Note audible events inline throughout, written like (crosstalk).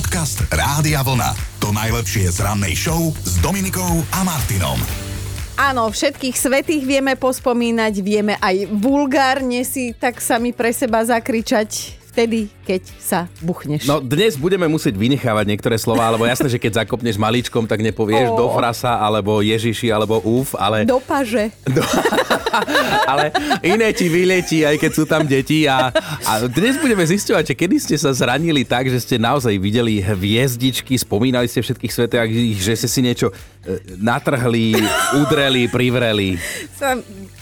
Podcast Rádia Vlna. To najlepšie z rannej show s Dominikou a Martinom. Áno, všetkých svetých vieme pospomínať, vieme aj vulgárne si tak sami pre seba zakričať vtedy, keď sa buchneš. No dnes budeme musieť vynechávať niektoré slova, alebo jasné, že keď zakopneš malíčkom, tak nepovieš Oh. do frasa, alebo Ježiši, alebo úf, ale... Do paže. Do... (laughs) ale iné ti vyletí, aj keď sú tam deti. A, a dnes budeme zisťovať, že kedy ste sa zranili tak, že ste naozaj videli hviezdičky, spomínali ste všetkých svetých, že ste si niečo e, natrhli, udreli, privreli. Sa,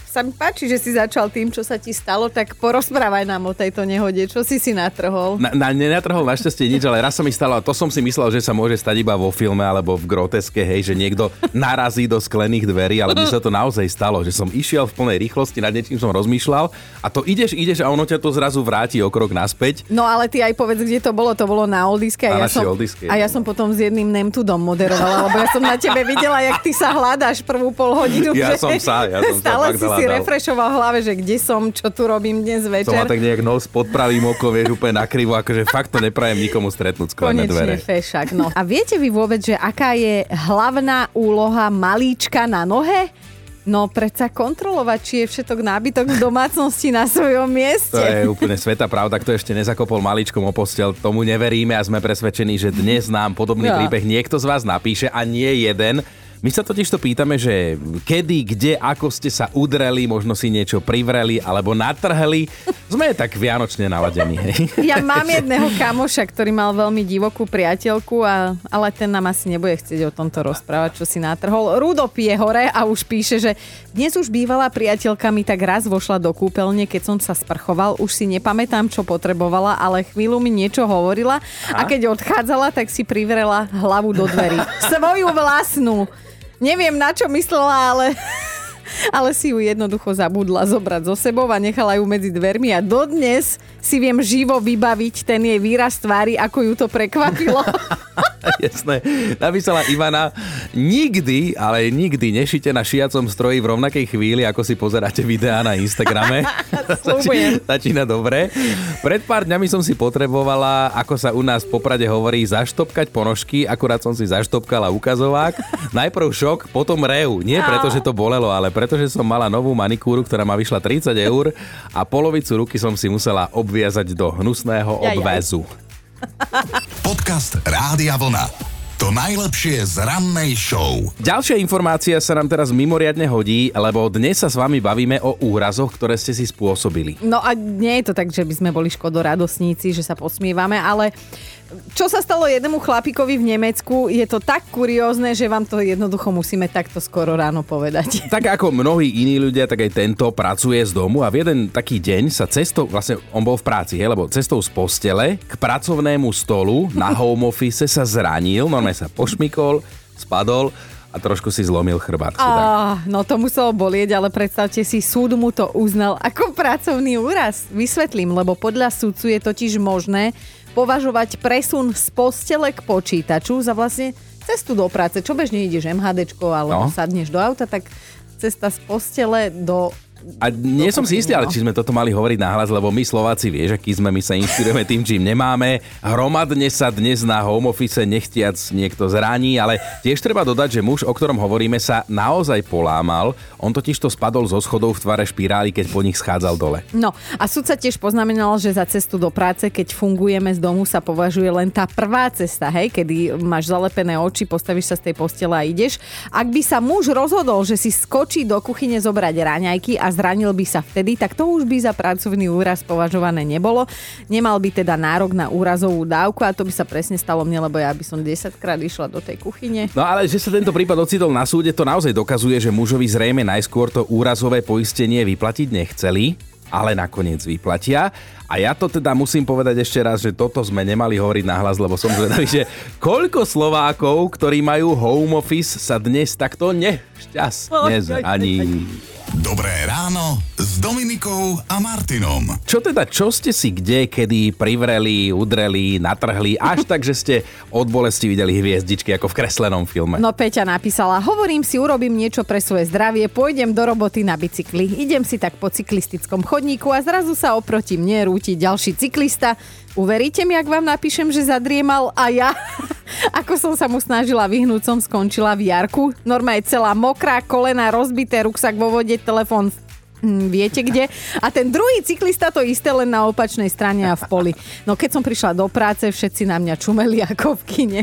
sa mi páči, že si začal tým, čo sa ti stalo, tak porozprávaj nám o tejto nehode. Čo si si natrhol? Na, na, nenatrhol našťastie nič, ale raz sa mi stalo, a to som si myslel, že sa môže stať iba vo filme alebo v groteske, hej, že niekto narazí do sklených dverí, ale mne sa to naozaj stalo, že som išiel v plnej rýchlosti, nad niečím som rozmýšľal a to ideš, ideš a ono ťa to zrazu vráti o krok naspäť. No ale ty aj povedz, kde to bolo. To bolo na Oldiske. Na A, ja našej som, Oldiskej. a ja som potom s jedným Nemtudom moderovala, lebo ja som na tebe videla, jak ty sa hľadáš prvú pol hodinu. Ja že som sa, ja som sa (laughs) Stále si si hľadal. refrešoval v hlave, že kde som, čo tu robím dnes večer. mal tak nejak nos pod pravým okom, vieš, úplne nakrivo, akože fakt to neprajem nikomu stretnúť sklené Konečne dvere. fešak, no. A viete vy vôbec, že aká je hlavná úloha malíčka na nohe? No predsa kontrolovať, či je všetok nábytok v domácnosti na svojom mieste. To je úplne sveta pravda, kto ešte nezakopol maličkom o postel, tomu neveríme a sme presvedčení, že dnes nám podobný Ja. príbeh niekto z vás napíše a nie jeden. My sa totiž to pýtame, že kedy, kde, ako ste sa udreli, možno si niečo privreli alebo natrhli. Sme tak vianočne naladení. Hej? Ja mám jedného kamoša, ktorý mal veľmi divokú priateľku, a, ale ten nám asi nebude chcieť o tomto rozprávať, čo si natrhol. Rudop je hore a už píše, že dnes už bývalá priateľka mi tak raz vošla do kúpeľne, keď som sa sprchoval. Už si nepamätám, čo potrebovala, ale chvíľu mi niečo hovorila a keď odchádzala, tak si privrela hlavu do dverí. (laughs) Svoju vlastnú. Neviem, na čo myslela, ale... (laughs) Ale si ju jednoducho zabudla zobrať so sebou a nechala ju medzi dvermi a dodnes si viem živo vybaviť ten jej výraz tvári, ako ju to prekvapilo. (laughs) (laughs) Jasné. Napísala Ivana, nikdy, ale nikdy nešite na šiacom stroji v rovnakej chvíli, ako si pozeráte videá na Instagrame. (laughs) Začína dobre. Pred pár dňami som si potrebovala, ako sa u nás v Poprade hovorí, zaštopkať ponožky. Akurát som si zaštopkala ukazovák. Najprv šok, potom reu. Nie preto, že to bolelo, ale preto, že som mala novú manikúru, ktorá ma vyšla 30 eur a polovicu ruky som si musela obviazať do hnusného obväzu. (laughs) Podcast Rádia Vlna. To najlepšie z rannej show. Ďalšia informácia sa nám teraz mimoriadne hodí, lebo dnes sa s vami bavíme o úrazoch, ktoré ste si spôsobili. No a nie je to tak, že by sme boli škodoradosníci, že sa posmievame, ale čo sa stalo jednému chlapíkovi v Nemecku, je to tak kuriózne, že vám to jednoducho musíme takto skoro ráno povedať. (laughs) Tak ako mnohí iní ľudia, tak aj tento pracuje z domu a v jeden taký deň sa cestou, vlastne on bol v práci, hej, lebo cestou z postele k pracovnému stolu na home office sa zranil, normálne sa pošmikol, spadol a trošku si zlomil chrbát. Á, no to muselo bolieť, ale predstavte si, súd mu to uznal ako pracovný úraz. Vysvetlím, lebo podľa súdcu je totiž možné považovať presun z postele k počítaču za vlastne cestu do práce. Čo bežne ideš MHDčko alebo No. sadneš do auta, tak cesta z postele do A nie som si istý, ale či sme toto mali hovoriť nahlas, lebo my Slováci, vieš, aký sme, my sa inšpirujeme tým, čím nemáme. Hromadne sa dnes na home office nechtiac niekto zraní, ale tiež treba dodať, že muž, o ktorom hovoríme, sa naozaj polámal. On totiž to spadol zo schodov v tvare špirály, keď po nich schádzal dole. No a súd sa tiež poznamenal, že za cestu do práce, keď fungujeme z domu, sa považuje len tá prvá cesta, hej, kedy máš zalepené oči, postavíš sa z tej postele a ideš. Ak by sa muž rozhodol, že si skočí do kuchyne zobrať raňajky a zranil by sa vtedy, tak to už by za pracovný úraz považované nebolo. Nemal by teda nárok na úrazovú dávku a to by sa presne stalo mne, lebo ja by som 10 krát išla do tej kuchyne. No ale že sa tento prípad ocitol na súde, to naozaj dokazuje, že mužovi zrejme najskôr to úrazové poistenie vyplatiť nechceli, ale nakoniec vyplatia. A ja to teda musím povedať ešte raz, že toto sme nemali hovoriť nahlas, lebo som zvedavý, že koľko Slovákov, ktorí majú home office, sa dnes takto nešťastne zraní. Dobré ráno s Dominikou a Martinom. Čo teda, čo ste si kde, kedy privreli, udreli, natrhli, až tak, že ste od bolesti videli hviezdičky ako v kreslenom filme? No Peťa napísala, hovorím si, urobím niečo pre svoje zdravie, pôjdem do roboty na bicykli. Idem si tak po cyklistickom chodníku a zrazu sa oproti mne rúti ďalší cyklista. Uveríte mi, ak vám napíšem, že zadriemal a ja, (laughs) ako som sa mu snažila vyhnúť, som skončila v jarku. Norma je celá mokrá, kolena rozbité, ruksak vo vode, telefón Hm, viete kde. A ten druhý cyklista to isté len na opačnej strane a v poli. No keď som prišla do práce, všetci na mňa čumeli ako v kine.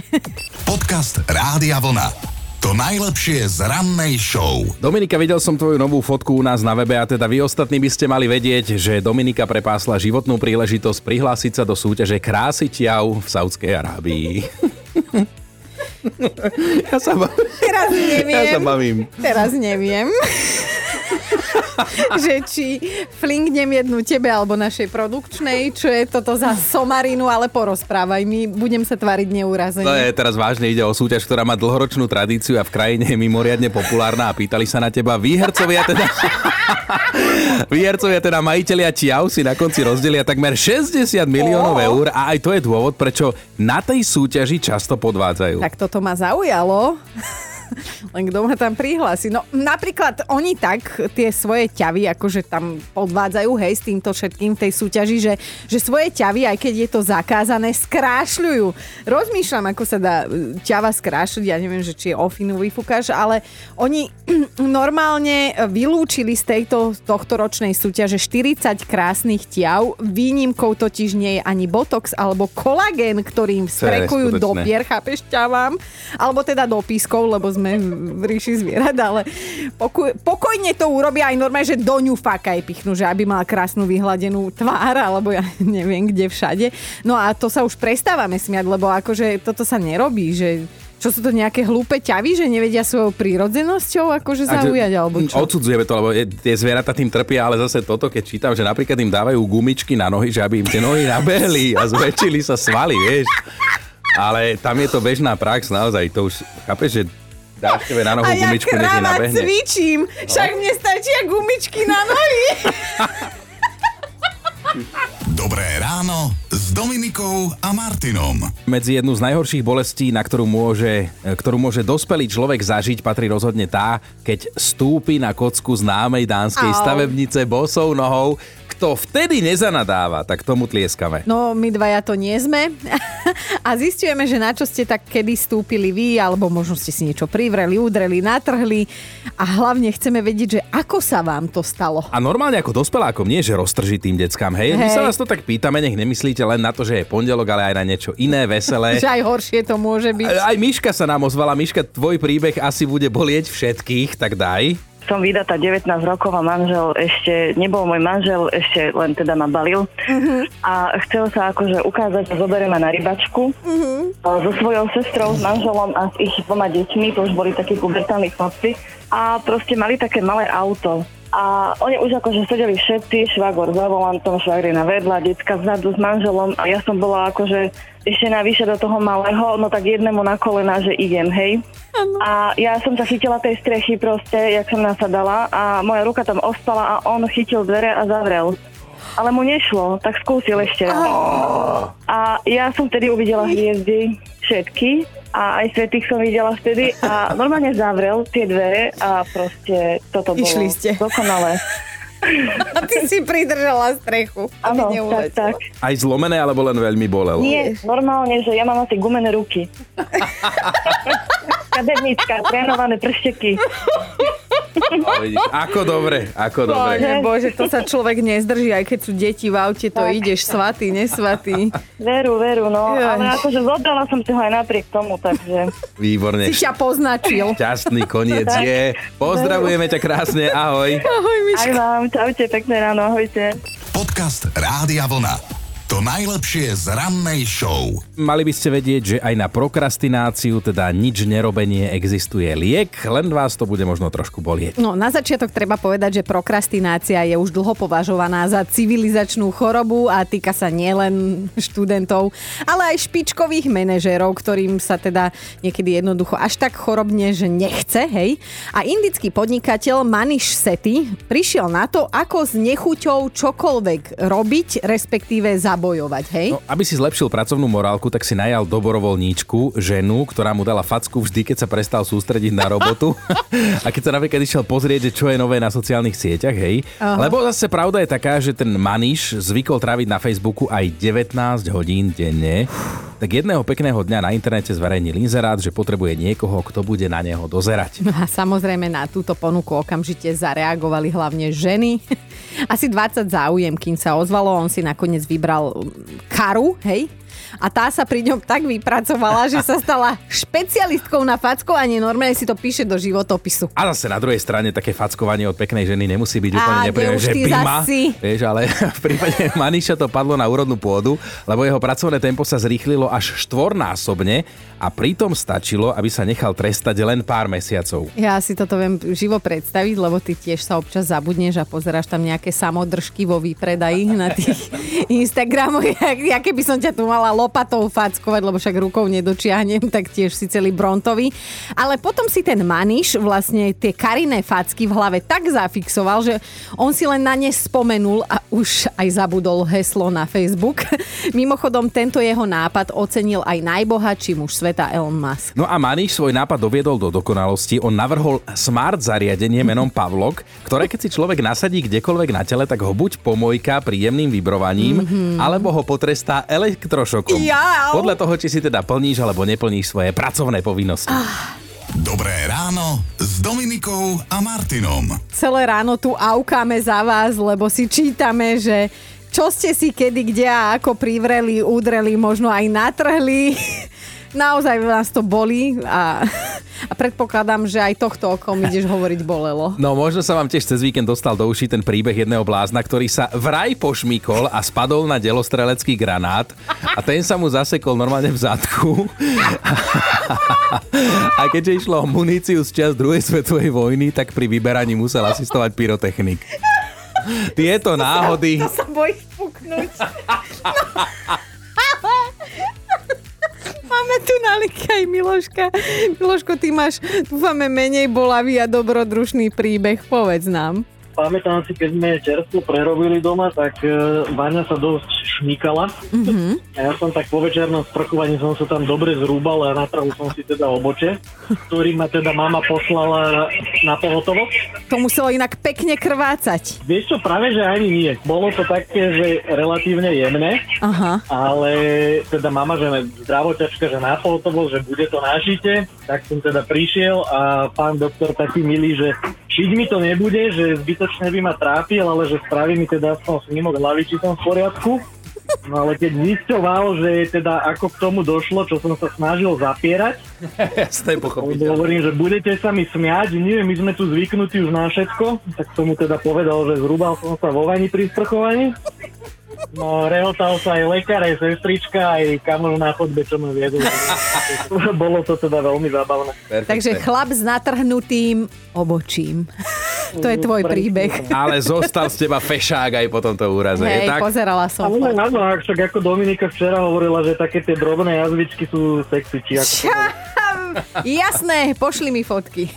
Podcast Rádia Vlna. To najlepšie z rannej show. Dominika, videl som tvoju novú fotku u nás na webe a teda vy ostatní by ste mali vedieť, že Dominika prepásla životnú príležitosť prihlásiť sa do súťaže Krásy ťav v Saudskej Arábii. (laughs) ja sa (laughs) bavím. Teraz neviem. Ja sa bavím. Teraz neviem. (laughs) že či flinknem jednu tebe alebo našej produkčnej, čo je toto za somarinu, ale porozprávaj mi, budem sa tváriť neúrazene. To je teraz vážne, ide o súťaž, ktorá má dlhoročnú tradíciu a v krajine je mimoriadne populárna a pýtali sa na teba výhercovia teda... (laughs) výhercovia teda majiteľia Čiau si na konci rozdelia takmer 60 miliónov eur a aj to je dôvod, prečo na tej súťaži často podvádzajú. Tak toto ma zaujalo. (laughs) Len kto ma tam prihlási. No napríklad oni tak tie svoje ťavy, akože tam podvádzajú, hej, s týmto všetkým v tej súťaži, že, že svoje ťavy, aj keď je to zakázané, skrášľujú. Rozmýšľam, ako sa dá e, ťava skrášľuť, ja neviem, že či je ofinu vyfúkaš, ale oni (clears throat) normálne vylúčili z tejto tohto ročnej súťaže 40 krásnych ťav. Výnimkou totiž nie je ani botox alebo kolagén, ktorým sprekujú do pier, chápeš, ťavám, alebo teda do pískov, lebo sme v ríši zvierat, ale pokoj, pokojne to urobia aj normálne, že do ňu fakt aj pichnú, že aby mala krásnu vyhladenú tvár, alebo ja (laughs) neviem kde všade. No a to sa už prestávame smiať, lebo akože toto sa nerobí, že čo sú to nejaké hlúpe ťavy, že nevedia svojou prírodzenosťou akože zaujať, alebo čo? Odsudzujeme to, lebo je, tie zvieratá tým trpia, ale zase toto, keď čítam, že napríklad im dávajú gumičky na nohy, že aby im tie nohy nabehli a zväčšili sa svaly, vieš. Ale tam je to bežná prax, naozaj, to už, chápeš, že dáš tebe na nohu a gumičku, ja nech nabehne. cvičím, však mne stačia gumičky na nohy. (laughs) (laughs) Dobré ráno s Dominikou a Martinom. Medzi jednu z najhorších bolestí, na ktorú môže, ktorú môže dospelý človek zažiť, patrí rozhodne tá, keď stúpi na kocku známej dánskej Au. stavebnice bosou nohou, kto vtedy nezanadáva, tak tomu tlieskame. No, my dvaja to nie sme. (laughs) A zistujeme, že na čo ste tak kedy stúpili vy, alebo možno ste si niečo privreli, udreli, natrhli. A hlavne chceme vedieť, že ako sa vám to stalo. A normálne ako dospelákom, nie že roztržitým deckám, hej? My Hej. sa vás to tak pýtame, nech nemyslíte len na to, že je pondelok, ale aj na niečo iné, veselé. (laughs) Že aj horšie to môže byť. Aj Miška sa nám ozvala. Miška, tvoj príbeh asi bude bolieť všetkých, tak daj. Som vydatá 19 rokov a manžel ešte, nebol môj manžel, ešte len teda ma balil. A chcel sa akože ukázať, že zoberie ma na rybačku so svojou sestrou, s manželom a s ich dvoma deťmi, to už boli takí pubertálni chlapci. A proste mali také malé auto. A oni už akože sedeli všetci, švagor za volantom, švagrina vedľa, decka vzadu s manželom a ja som bola akože ešte navyše do toho malého, no tak jednému na kolena, že idem, hej. A ja som sa chytila tej strechy proste, jak som nasadala a moja ruka tam ostala a on chytil dvere a zavrel. Ale mu nešlo, tak skúsil ešte. A ja som tedy uvidela hviezdy všetky a aj svetých som videla vtedy a (laughs) normálne zavrel tie dvere a proste toto bolo Išli ste. dokonalé. (laughs) A ty si pridržala strechu. Áno, tak, tak. Aj zlomené, alebo len veľmi bolelo? Nie, normálne, že ja mám asi gumené ruky. (laughs) Kadernícka, trénované pršteky. No, vidíš, ako dobre, ako dobre. Bože, bože, to sa človek nezdrží, aj keď sú deti v aute, to ideš svatý, nesvatý. Veru, veru, no. Jež. Ale akože zobrala som si ho aj napriek tomu, takže... Výborne. Si ťa poznačil. Šťastný koniec je. Pozdravujeme ťa krásne, ahoj. Ahoj, Aj Miška. vám, čaute, pekné ráno, ahojte. Podcast Rádia Vlna. To najlepšie z rannej show. Mali by ste vedieť, že aj na prokrastináciu, teda nič nerobenie, existuje liek, len vás to bude možno trošku bolieť. No, na začiatok treba povedať, že prokrastinácia je už dlho považovaná za civilizačnú chorobu a týka sa nielen študentov, ale aj špičkových manažérov, ktorým sa teda niekedy jednoducho až tak chorobne, že nechce, hej. A indický podnikateľ Manish Sethi prišiel na to, ako s nechuťou čokoľvek robiť, respektíve zabojovať, hej. No, aby si zlepšil pracovnú morálku, tak si najal dobrovoľníčku, ženu, ktorá mu dala facku vždy, keď sa prestal sústrediť na robotu. (laughs) a keď sa napríklad išiel pozrieť, že čo je nové na sociálnych sieťach, hej. Aha. Lebo zase pravda je taká, že ten Maniš zvykol tráviť na Facebooku aj 19 hodín denne tak jedného pekného dňa na internete zverejnil inzerát, že potrebuje niekoho, kto bude na neho dozerať. No a samozrejme na túto ponuku okamžite zareagovali hlavne ženy. (laughs) Asi 20 záujem, kým sa ozvalo, on si nakoniec vybral karu, hej, a tá sa pri ňom tak vypracovala, že sa stala špecialistkou na fackovanie. Normálne si to píše do životopisu. A zase na druhej strane také fackovanie od peknej ženy nemusí byť úplne nepríjemné, že bima, vieš, ale (laughs) v prípade Maniša to padlo na úrodnú pôdu, lebo jeho pracovné tempo sa zrýchlilo až štvornásobne a pritom stačilo, aby sa nechal trestať len pár mesiacov. Ja si toto viem živo predstaviť, lebo ty tiež sa občas zabudneš a pozeráš tam nejaké samodržky vo výpredaji na tých (laughs) Instagramoch, ja keby som ťa tu mala lopatou fackovať, lebo však rukou nedočiahnem, (laughs) tak tiež si celý brontový. Ale potom si ten Maniš vlastne tie kariné facky v hlave tak zafixoval, že on si len na ne spomenul a už aj zabudol heslo na Facebook. (laughs) Mimochodom, tento jeho nápad ocenil aj najbohatší muž sveta Elon Musk. No a Maniš svoj nápad doviedol do dokonalosti. On navrhol smart zariadenie menom Pavlok, ktoré keď si človek nasadí kdekoľvek na tele, tak ho buď pomojka príjemným vibrovaním, mm-hmm. alebo ho potrestá elektrošokom rokom. Ja. Podľa toho, či si teda plníš alebo neplníš svoje pracovné povinnosti. Ah. Dobré ráno s Dominikou a Martinom. Celé ráno tu aukáme za vás, lebo si čítame, že čo ste si kedy, kde a ako privreli, udreli, možno aj natrhli. (laughs) Naozaj vás to boli a a predpokladám, že aj tohto, o kom ideš (laughs) hovoriť, bolelo. No možno sa vám tiež cez víkend dostal do uší ten príbeh jedného blázna, ktorý sa vraj pošmikol a spadol na delostrelecký granát a ten sa mu zasekol normálne v zadku. (laughs) a keďže išlo o muníciu z čas druhej svetovej vojny, tak pri vyberaní musel asistovať pyrotechnik. (laughs) Tieto náhody... To sa bojíš puknúť. Máme tu na aj Miloška. Miloško, ty máš, dúfame, menej bolavý a dobrodružný príbeh. Povedz nám pamätám si, keď sme čerstvo prerobili doma, tak uh, Váňa sa dosť šmíkala. Mm-hmm. A ja som tak po večernom sprchovaní som sa tam dobre zrúbal a natrhol som si teda oboče, ktorý ma teda mama poslala na pohotovo. To muselo inak pekne krvácať. Vieš čo, práve že ani nie. Bolo to také, že relatívne jemné, Aha. ale teda mama, že zdravoťačka, že na pohotovo, že bude to nažite, tak som teda prišiel a pán doktor taký milý, že šiť mi to nebude, že zbytočne by ma trápil, ale že spraví mi teda aspoň snimok hlavy, či som v poriadku. No ale keď zisťoval, že teda ako k tomu došlo, čo som sa snažil zapierať, (laughs) Jasné, hovorím, že budete sa mi smiať, nie, my sme tu zvyknutí už na všetko, tak som mu teda povedal, že zrúbal som sa vo vani pri sprchovaní. No, rehotal sa aj lekár, aj sestrička, aj kamož na chodbe, čo ma viedol. (laughs) Bolo to teda veľmi zábavné. Perfecte. Takže chlap s natrhnutým obočím. to je tvoj príbeh. Ale zostal z teba fešák aj po tomto úraze. Hej, je tak? pozerala som. Ale na no, však ako Dominika včera hovorila, že také tie drobné jazvičky sú sexy. Či ako Jasné, pošli mi fotky.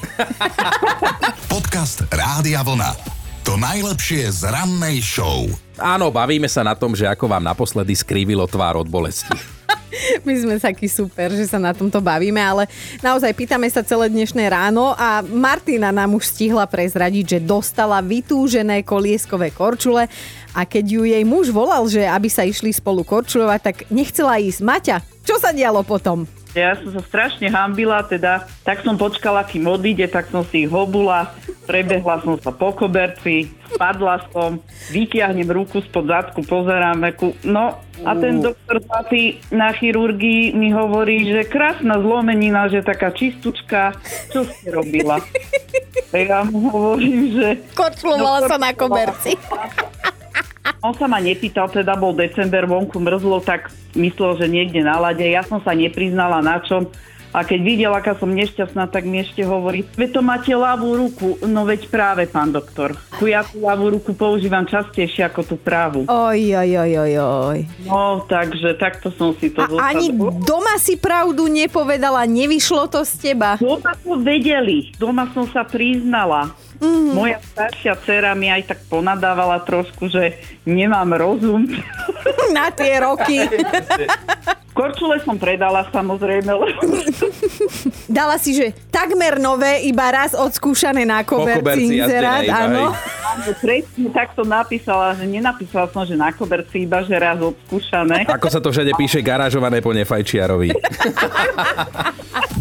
(laughs) Podcast Rádia Vlna. To najlepšie z rannej show. Áno, bavíme sa na tom, že ako vám naposledy skrývilo tvár od bolesti. (laughs) My sme takí super, že sa na tomto bavíme, ale naozaj pýtame sa celé dnešné ráno a Martina nám už stihla prezradiť, že dostala vytúžené kolieskové korčule a keď ju jej muž volal, že aby sa išli spolu korčulovať, tak nechcela ísť. Maťa, čo sa dialo potom? Ja som sa strašne hambila, teda tak som počkala, kým odíde, tak som si ich hobula, prebehla som sa po koberci, spadla som, vytiahnem ruku spod zadku, pozerám veku, no a ten doktor Paty na chirurgii mi hovorí, že krásna zlomenina, že taká čistúčka, čo si robila? (laughs) Ja mu hovorím, že... Korčlovala sa na koberci. (laughs) On sa ma nepýtal, teda bol december, vonku mrzlo, tak myslel, že niekde na lade. Ja som sa nepriznala na čom. A keď videl, aká som nešťastná, tak mi ešte hovorí, veď to máte ľavú ruku. No veď práve, pán doktor. Tu ja tú ľavú ruku používam častejšie ako tú právu. Oj, oj, oj, oj, oj. No, takže takto som si to A ani doma si pravdu nepovedala, nevyšlo to z teba. Doma to vedeli, doma som sa priznala. Mm. Moja staršia dcera mi aj tak ponadávala trošku, že nemám rozum. (laughs) Na tie roky. (laughs) Korčule som predala samozrejme. Dala si, že takmer nové, iba raz odskúšané na koberci inzerát, áno. Áno, presne takto napísala, že nenapísala som, že na koberci, iba že raz odskúšané. Ako sa to všade píše, garážované po nefajčiarovi. (laughs)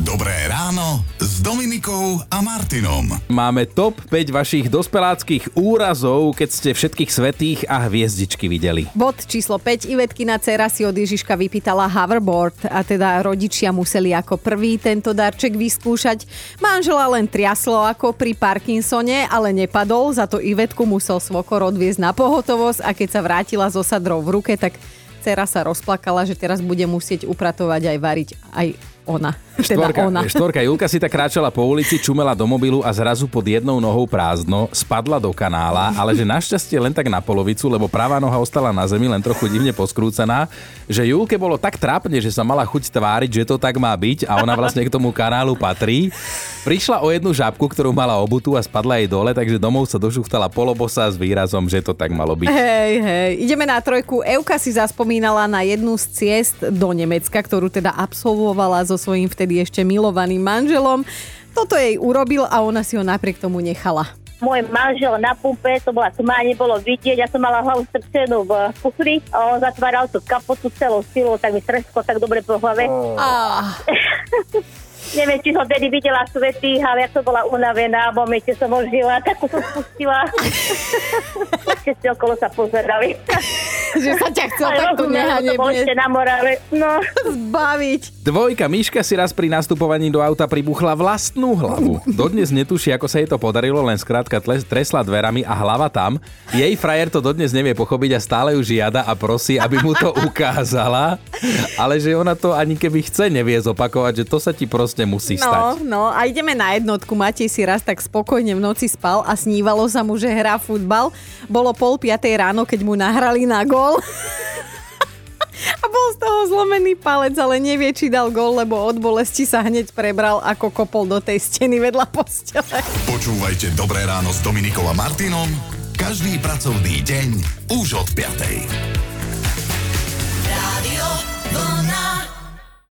Dobré ráno s Dominikou a Martinom. Máme top 5 vašich dospeláckých úrazov, keď ste všetkých svetých a hviezdičky videli. Bod číslo 5. Ivetkina dcera si od Ježiška vypýtala hoverboard a teda rodičia museli ako prvý tento darček vyskúšať. Manžela len triaslo ako pri Parkinsone, ale nepadol, za to Ivetku musel svokor odviezť na pohotovosť a keď sa vrátila so sadrou v ruke, tak dcera sa rozplakala, že teraz bude musieť upratovať aj variť aj ona. Teda štvorka, ona. štvorka Julka si tak kráčala po ulici, čumela do mobilu a zrazu pod jednou nohou prázdno, spadla do kanála, ale že našťastie len tak na polovicu, lebo pravá noha ostala na zemi, len trochu divne poskrúcaná, že Julke bolo tak trápne, že sa mala chuť tváriť, že to tak má byť a ona vlastne k tomu kanálu patrí. Prišla o jednu žabku, ktorú mala obutú a spadla jej dole, takže domov sa došuchtala polobosa s výrazom, že to tak malo byť. Hej, hej. Ideme na trojku. Euka si zaspomínala na jednu z ciest do Nemecka, ktorú teda absolvovala so svojím vtedy vtedy ešte milovaným manželom. Toto jej urobil a ona si ho napriek tomu nechala. Môj manžel na pumpe, to bola tma, nebolo vidieť, ja som mala hlavu strčenú v kufri a on zatváral tú kapotu celou silou, tak mi tresko tak dobre po hlave. Oh. (laughs) Neviem, či som tedy videla svety, ale ja som bola unavená, v momente som ožila, tak som spustila. (laughs) Všetci okolo sa pozerali. (laughs) (laughs) že sa ťa chcel takto nehanebne na morale. No. zbaviť. Dvojka Miška si raz pri nastupovaní do auta pribuchla vlastnú hlavu. Dodnes netuší, ako sa jej to podarilo, len skrátka tresla dverami a hlava tam. Jej frajer to dodnes nevie pochopiť a stále ju žiada a prosí, aby mu to (laughs) ukázala. Ale že ona to ani keby chce nevie zopakovať, že to sa ti proste musí no, stať. No, a ideme na jednotku. Matej si raz tak spokojne v noci spal a snívalo sa mu, že hrá futbal. Bolo pol piatej ráno, keď mu nahrali na gol. (laughs) A bol z toho zlomený palec, ale nevie, či dal gol, lebo od bolesti sa hneď prebral, ako kopol do tej steny vedľa postele. Počúvajte Dobré ráno s Dominikom a Martinom každý pracovný deň už od 5.